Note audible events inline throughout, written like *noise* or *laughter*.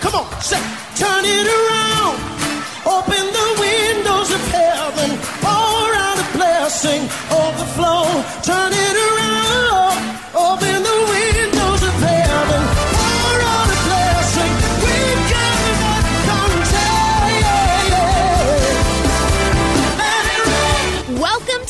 Come on, say, turn it around. Open the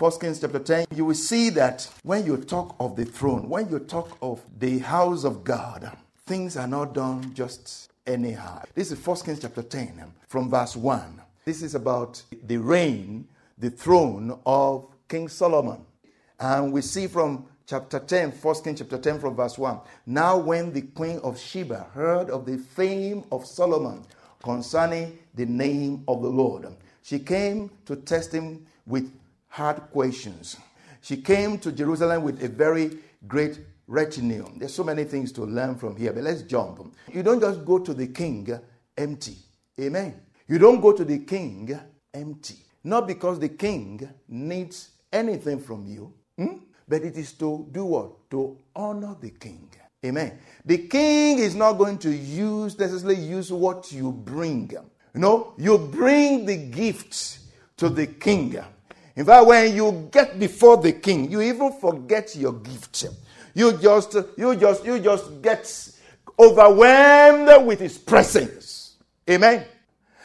First Kings chapter 10, you will see that when you talk of the throne, when you talk of the house of God, things are not done just anyhow. This is First Kings chapter 10 from verse 1. This is about the reign, the throne of King Solomon. And we see from chapter 10, 1 Kings chapter 10 from verse 1. Now when the queen of Sheba heard of the fame of Solomon concerning the name of the Lord, she came to test him with hard questions. She came to Jerusalem with a very great retinue. There's so many things to learn from here, but let's jump. You don't just go to the king empty. Amen. You don't go to the king empty. Not because the king needs anything from you, hmm? but it is to do what? To honor the king. Amen. The king is not going to use necessarily use what you bring. Know, you bring the gifts to the king. In fact, when you get before the king, you even forget your gift. You just, you just, you just get overwhelmed with his presence. Amen.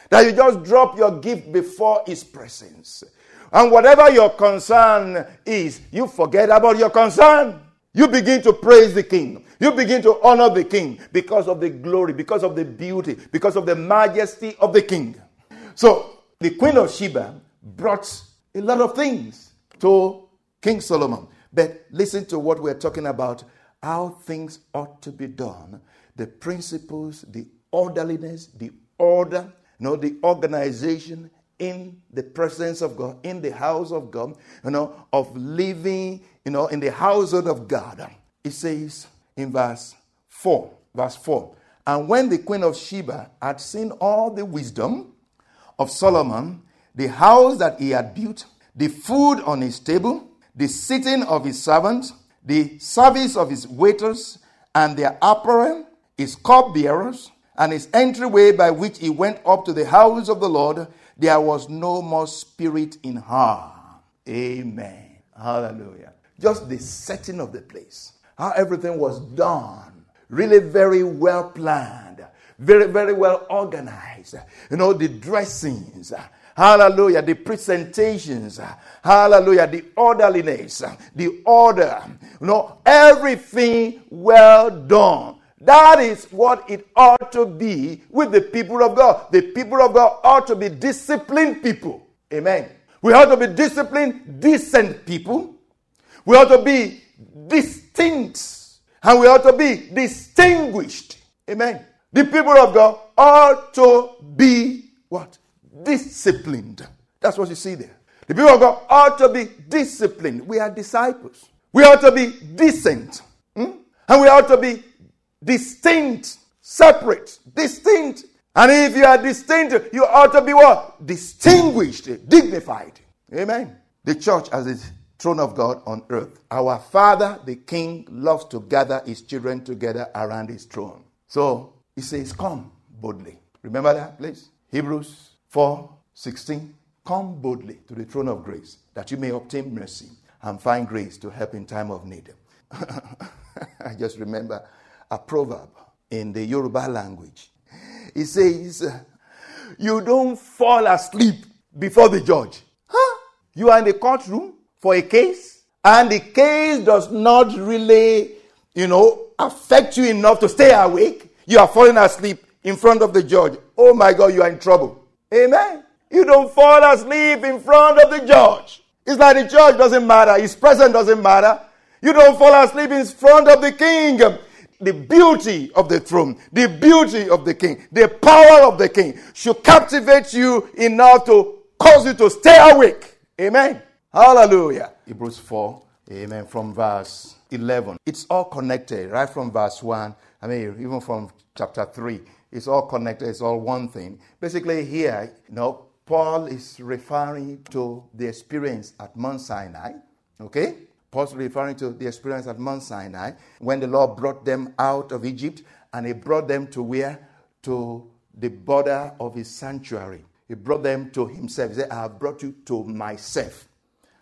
That you just drop your gift before his presence. And whatever your concern is, you forget about your concern. You begin to praise the king. You begin to honor the king because of the glory, because of the beauty, because of the majesty of the king. So the queen of Sheba brought a lot of things to King Solomon. But listen to what we're talking about how things ought to be done, the principles, the orderliness, the order, you know, the organization in the presence of God, in the house of God, you know, of living, you know, in the household of God. It says in verse 4, verse 4, and when the queen of Sheba had seen all the wisdom of Solomon, the house that he had built, the food on his table, the sitting of his servants, the service of his waiters, and their apparel, his cupbearers, and his entryway by which he went up to the house of the Lord, there was no more spirit in her. Amen. Hallelujah. Just the setting of the place, how everything was done, really very well planned, very, very well organized. You know, the dressings, Hallelujah. The presentations. Hallelujah. The orderliness. The order. You know, everything well done. That is what it ought to be with the people of God. The people of God ought to be disciplined people. Amen. We ought to be disciplined, decent people. We ought to be distinct. And we ought to be distinguished. Amen. The people of God ought to be what? Disciplined. That's what you see there. The people of God ought to be disciplined. We are disciples. We ought to be decent. Hmm? And we ought to be distinct, separate, distinct. And if you are distinct, you ought to be what? Distinguished, dignified. Amen. The church as the throne of God on earth. Our Father, the King, loves to gather his children together around his throne. So he says, Come boldly. Remember that, please? Hebrews 4 16. Come boldly to the throne of grace that you may obtain mercy and find grace to help in time of need. *laughs* I just remember a proverb in the Yoruba language. It says, You don't fall asleep before the judge. Huh? You are in the courtroom for a case, and the case does not really, you know, affect you enough to stay awake. You are falling asleep in front of the judge. Oh my God, you are in trouble. Amen. You don't fall asleep in front of the judge. It's like the judge doesn't matter, his presence doesn't matter. You don't fall asleep in front of the king. The beauty of the throne, the beauty of the king, the power of the king should captivate you enough to cause you to stay awake. Amen. Hallelujah. Hebrews 4, amen, from verse 11. It's all connected, right from verse 1. I mean, even from chapter 3. It's all connected, it's all one thing. Basically, here, you know, Paul is referring to the experience at Mount Sinai. Okay? Paul's referring to the experience at Mount Sinai when the Lord brought them out of Egypt and he brought them to where? To the border of his sanctuary. He brought them to himself. He said, I have brought you to myself.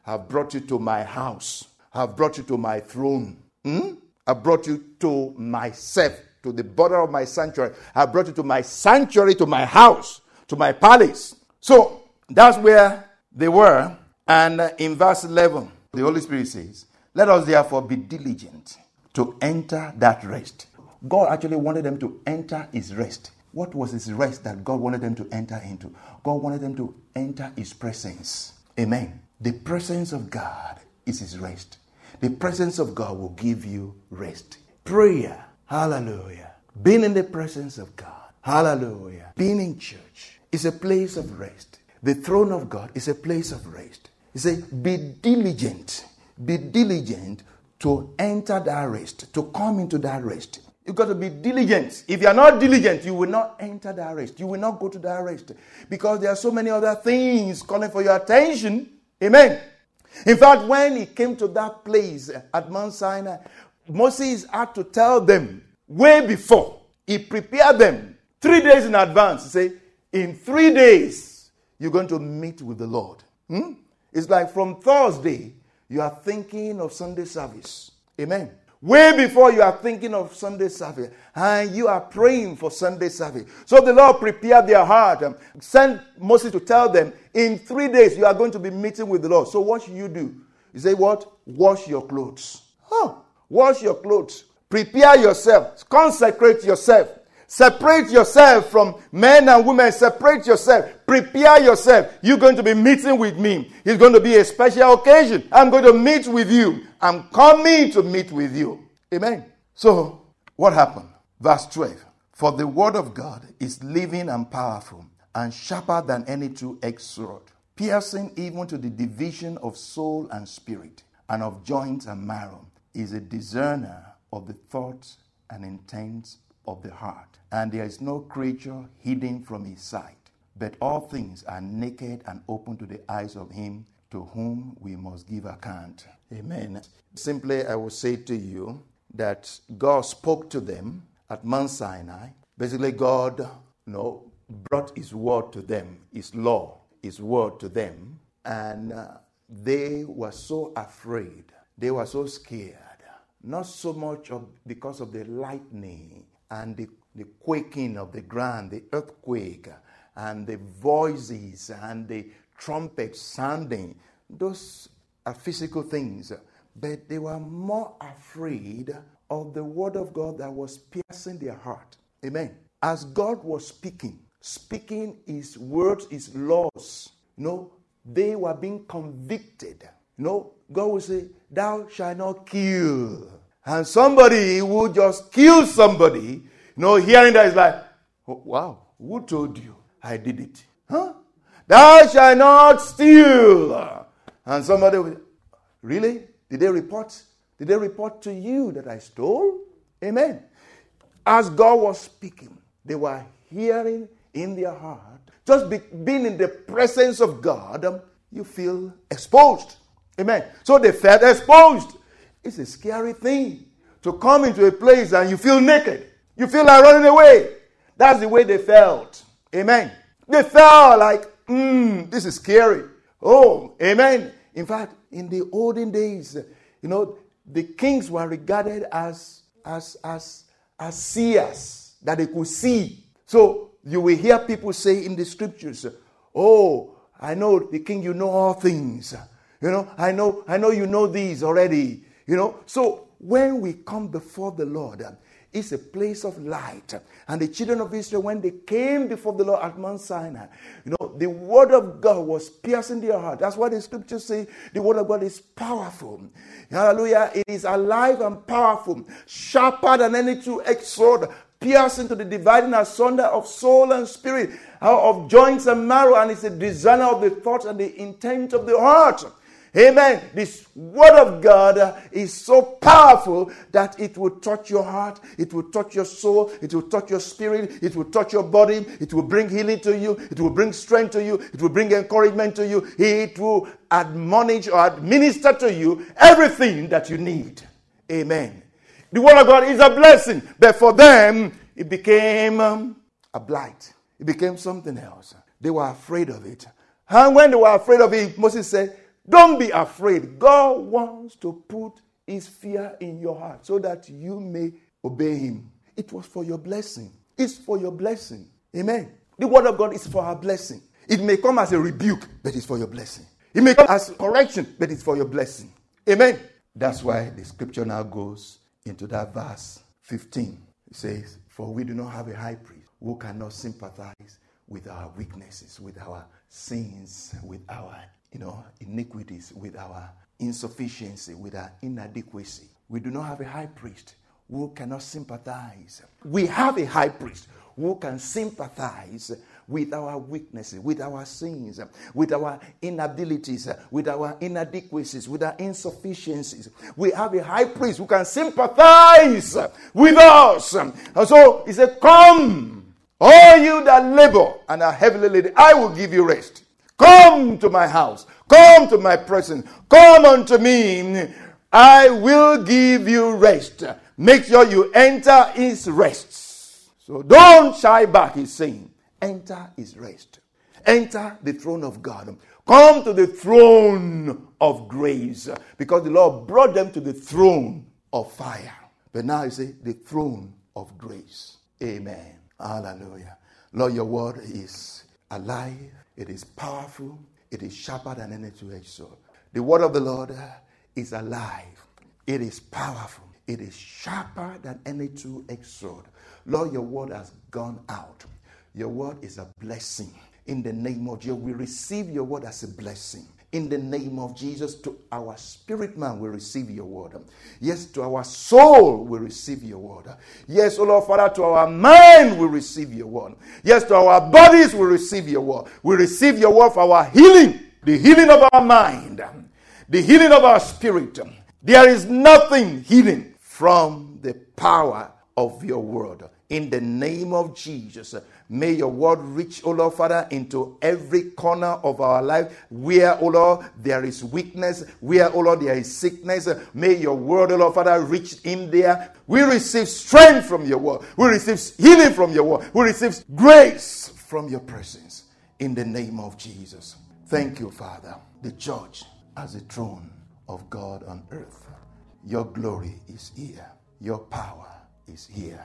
I have brought you to my house. I have brought you to my throne. Hmm? I brought you to myself, to the border of my sanctuary. I brought you to my sanctuary, to my house, to my palace. So that's where they were. And uh, in verse 11, the Holy Spirit says, Let us therefore be diligent to enter that rest. God actually wanted them to enter his rest. What was his rest that God wanted them to enter into? God wanted them to enter his presence. Amen. The presence of God is his rest. The presence of God will give you rest. Prayer, hallelujah. Being in the presence of God, hallelujah. Being in church, is a place of rest. The throne of God is a place of rest. He said, Be diligent, be diligent to enter that rest, to come into that rest. You've got to be diligent. If you are not diligent, you will not enter that rest. You will not go to that rest because there are so many other things calling for your attention. Amen. In fact, when he came to that place at Mount Sinai, Moses had to tell them way before. He prepared them three days in advance. He said, in three days, you're going to meet with the Lord. Hmm? It's like from Thursday, you are thinking of Sunday service. Amen. Way before you are thinking of Sunday service, and you are praying for Sunday service. So the Lord prepared their heart and sent Moses to tell them, in three days you are going to be meeting with the Lord. So what should you do? You say, What? Wash your clothes. Huh. Wash your clothes. Prepare yourself. Consecrate yourself. Separate yourself from men and women. Separate yourself. Prepare yourself. You're going to be meeting with me. It's going to be a special occasion. I'm going to meet with you. I'm coming to meet with you. Amen. So, what happened? Verse 12. For the word of God is living and powerful and sharper than any two edged sword, piercing even to the division of soul and spirit and of joints and marrow, is a discerner of the thoughts and intents of the heart. And there is no creature hidden from his sight, but all things are naked and open to the eyes of him to whom we must give account. Amen. Simply, I will say to you that God spoke to them at Mount Sinai. Basically, God you know, brought His word to them, His law, His word to them, and uh, they were so afraid, they were so scared. Not so much of, because of the lightning and the, the quaking of the ground, the earthquake, and the voices and the trumpets sounding. Those are physical things. But they were more afraid of the word of God that was piercing their heart. Amen. As God was speaking, speaking his words, his laws, you know, they were being convicted. You know, God will say, Thou shalt not kill. And somebody would just kill somebody, you know, hearing that is like, oh, wow, who told you I did it? Huh? Thou shalt not steal. And somebody will, really? Did they report? Did they report to you that I stole? Amen. As God was speaking, they were hearing in their heart. Just be, being in the presence of God, um, you feel exposed. Amen. So they felt exposed. It's a scary thing to come into a place and you feel naked. You feel like running away. That's the way they felt. Amen. They felt like, hmm, this is scary. Oh, amen. In fact, in the olden days, you know, the kings were regarded as as as as seers that they could see. So you will hear people say in the scriptures, "Oh, I know the king. You know all things. You know, I know, I know you know these already. You know." So when we come before the Lord, it's a place of light. And the children of Israel, when they came before the Lord at Mount Sinai, you know, the word of God was piercing their heart. That's why the scriptures say the word of God is powerful. Hallelujah. It is alive and powerful, sharper than any two-edged sword, piercing to the dividing asunder of soul and spirit, uh, of joints and marrow, and it's a designer of the thoughts and the intent of the heart. Amen. This word of God is so powerful that it will touch your heart, it will touch your soul, it will touch your spirit, it will touch your body, it will bring healing to you, it will bring strength to you, it will bring encouragement to you, it will admonish or administer to you everything that you need. Amen. The word of God is a blessing, but for them, it became um, a blight. It became something else. They were afraid of it. And when they were afraid of it, Moses said, don't be afraid. God wants to put his fear in your heart so that you may obey him. It was for your blessing. It's for your blessing. Amen. The word of God is for our blessing. It may come as a rebuke, but it's for your blessing. It may come as correction, but it's for your blessing. Amen. That's why the scripture now goes into that verse 15. It says, For we do not have a high priest who cannot sympathize with our weaknesses, with our sins, with our you know, iniquities, with our insufficiency, with our inadequacy. We do not have a high priest who cannot sympathize. We have a high priest who can sympathize with our weaknesses, with our sins, with our inabilities, with our inadequacies, with our insufficiencies. We have a high priest who can sympathize with us. And so he said, Come, all you that labor and are heavily laden, I will give you rest. Come to my house. Come to my presence. Come unto me. I will give you rest. Make sure you enter his rest. So don't shy back, he's saying. Enter his rest. Enter the throne of God. Come to the throne of grace. Because the Lord brought them to the throne of fire. But now he says, the throne of grace. Amen. Hallelujah. Lord, your word is alive it is powerful. It is sharper than any two-edged sword. The word of the Lord uh, is alive. It is powerful. It is sharper than any two-edged sword. Lord, your word has gone out. Your word is a blessing. In the name of Jesus, we receive your word as a blessing in the name of Jesus. To our spirit man, we receive your word. Yes, to our soul, we receive your word. Yes, O Lord Father, to our mind, we receive your word. Yes, to our bodies, we receive your word. We receive your word for our healing, the healing of our mind, the healing of our spirit. There is nothing hidden from the power of your word. In the name of Jesus, May your word reach, O Lord Father, into every corner of our life where, O Lord, there is weakness, where, O Lord, there is sickness. May your word, O Lord Father, reach in there. We receive strength from your word. We receive healing from your word. We receive grace from your presence in the name of Jesus. Thank you, Father. The church as a throne of God on earth. Your glory is here. Your power is here.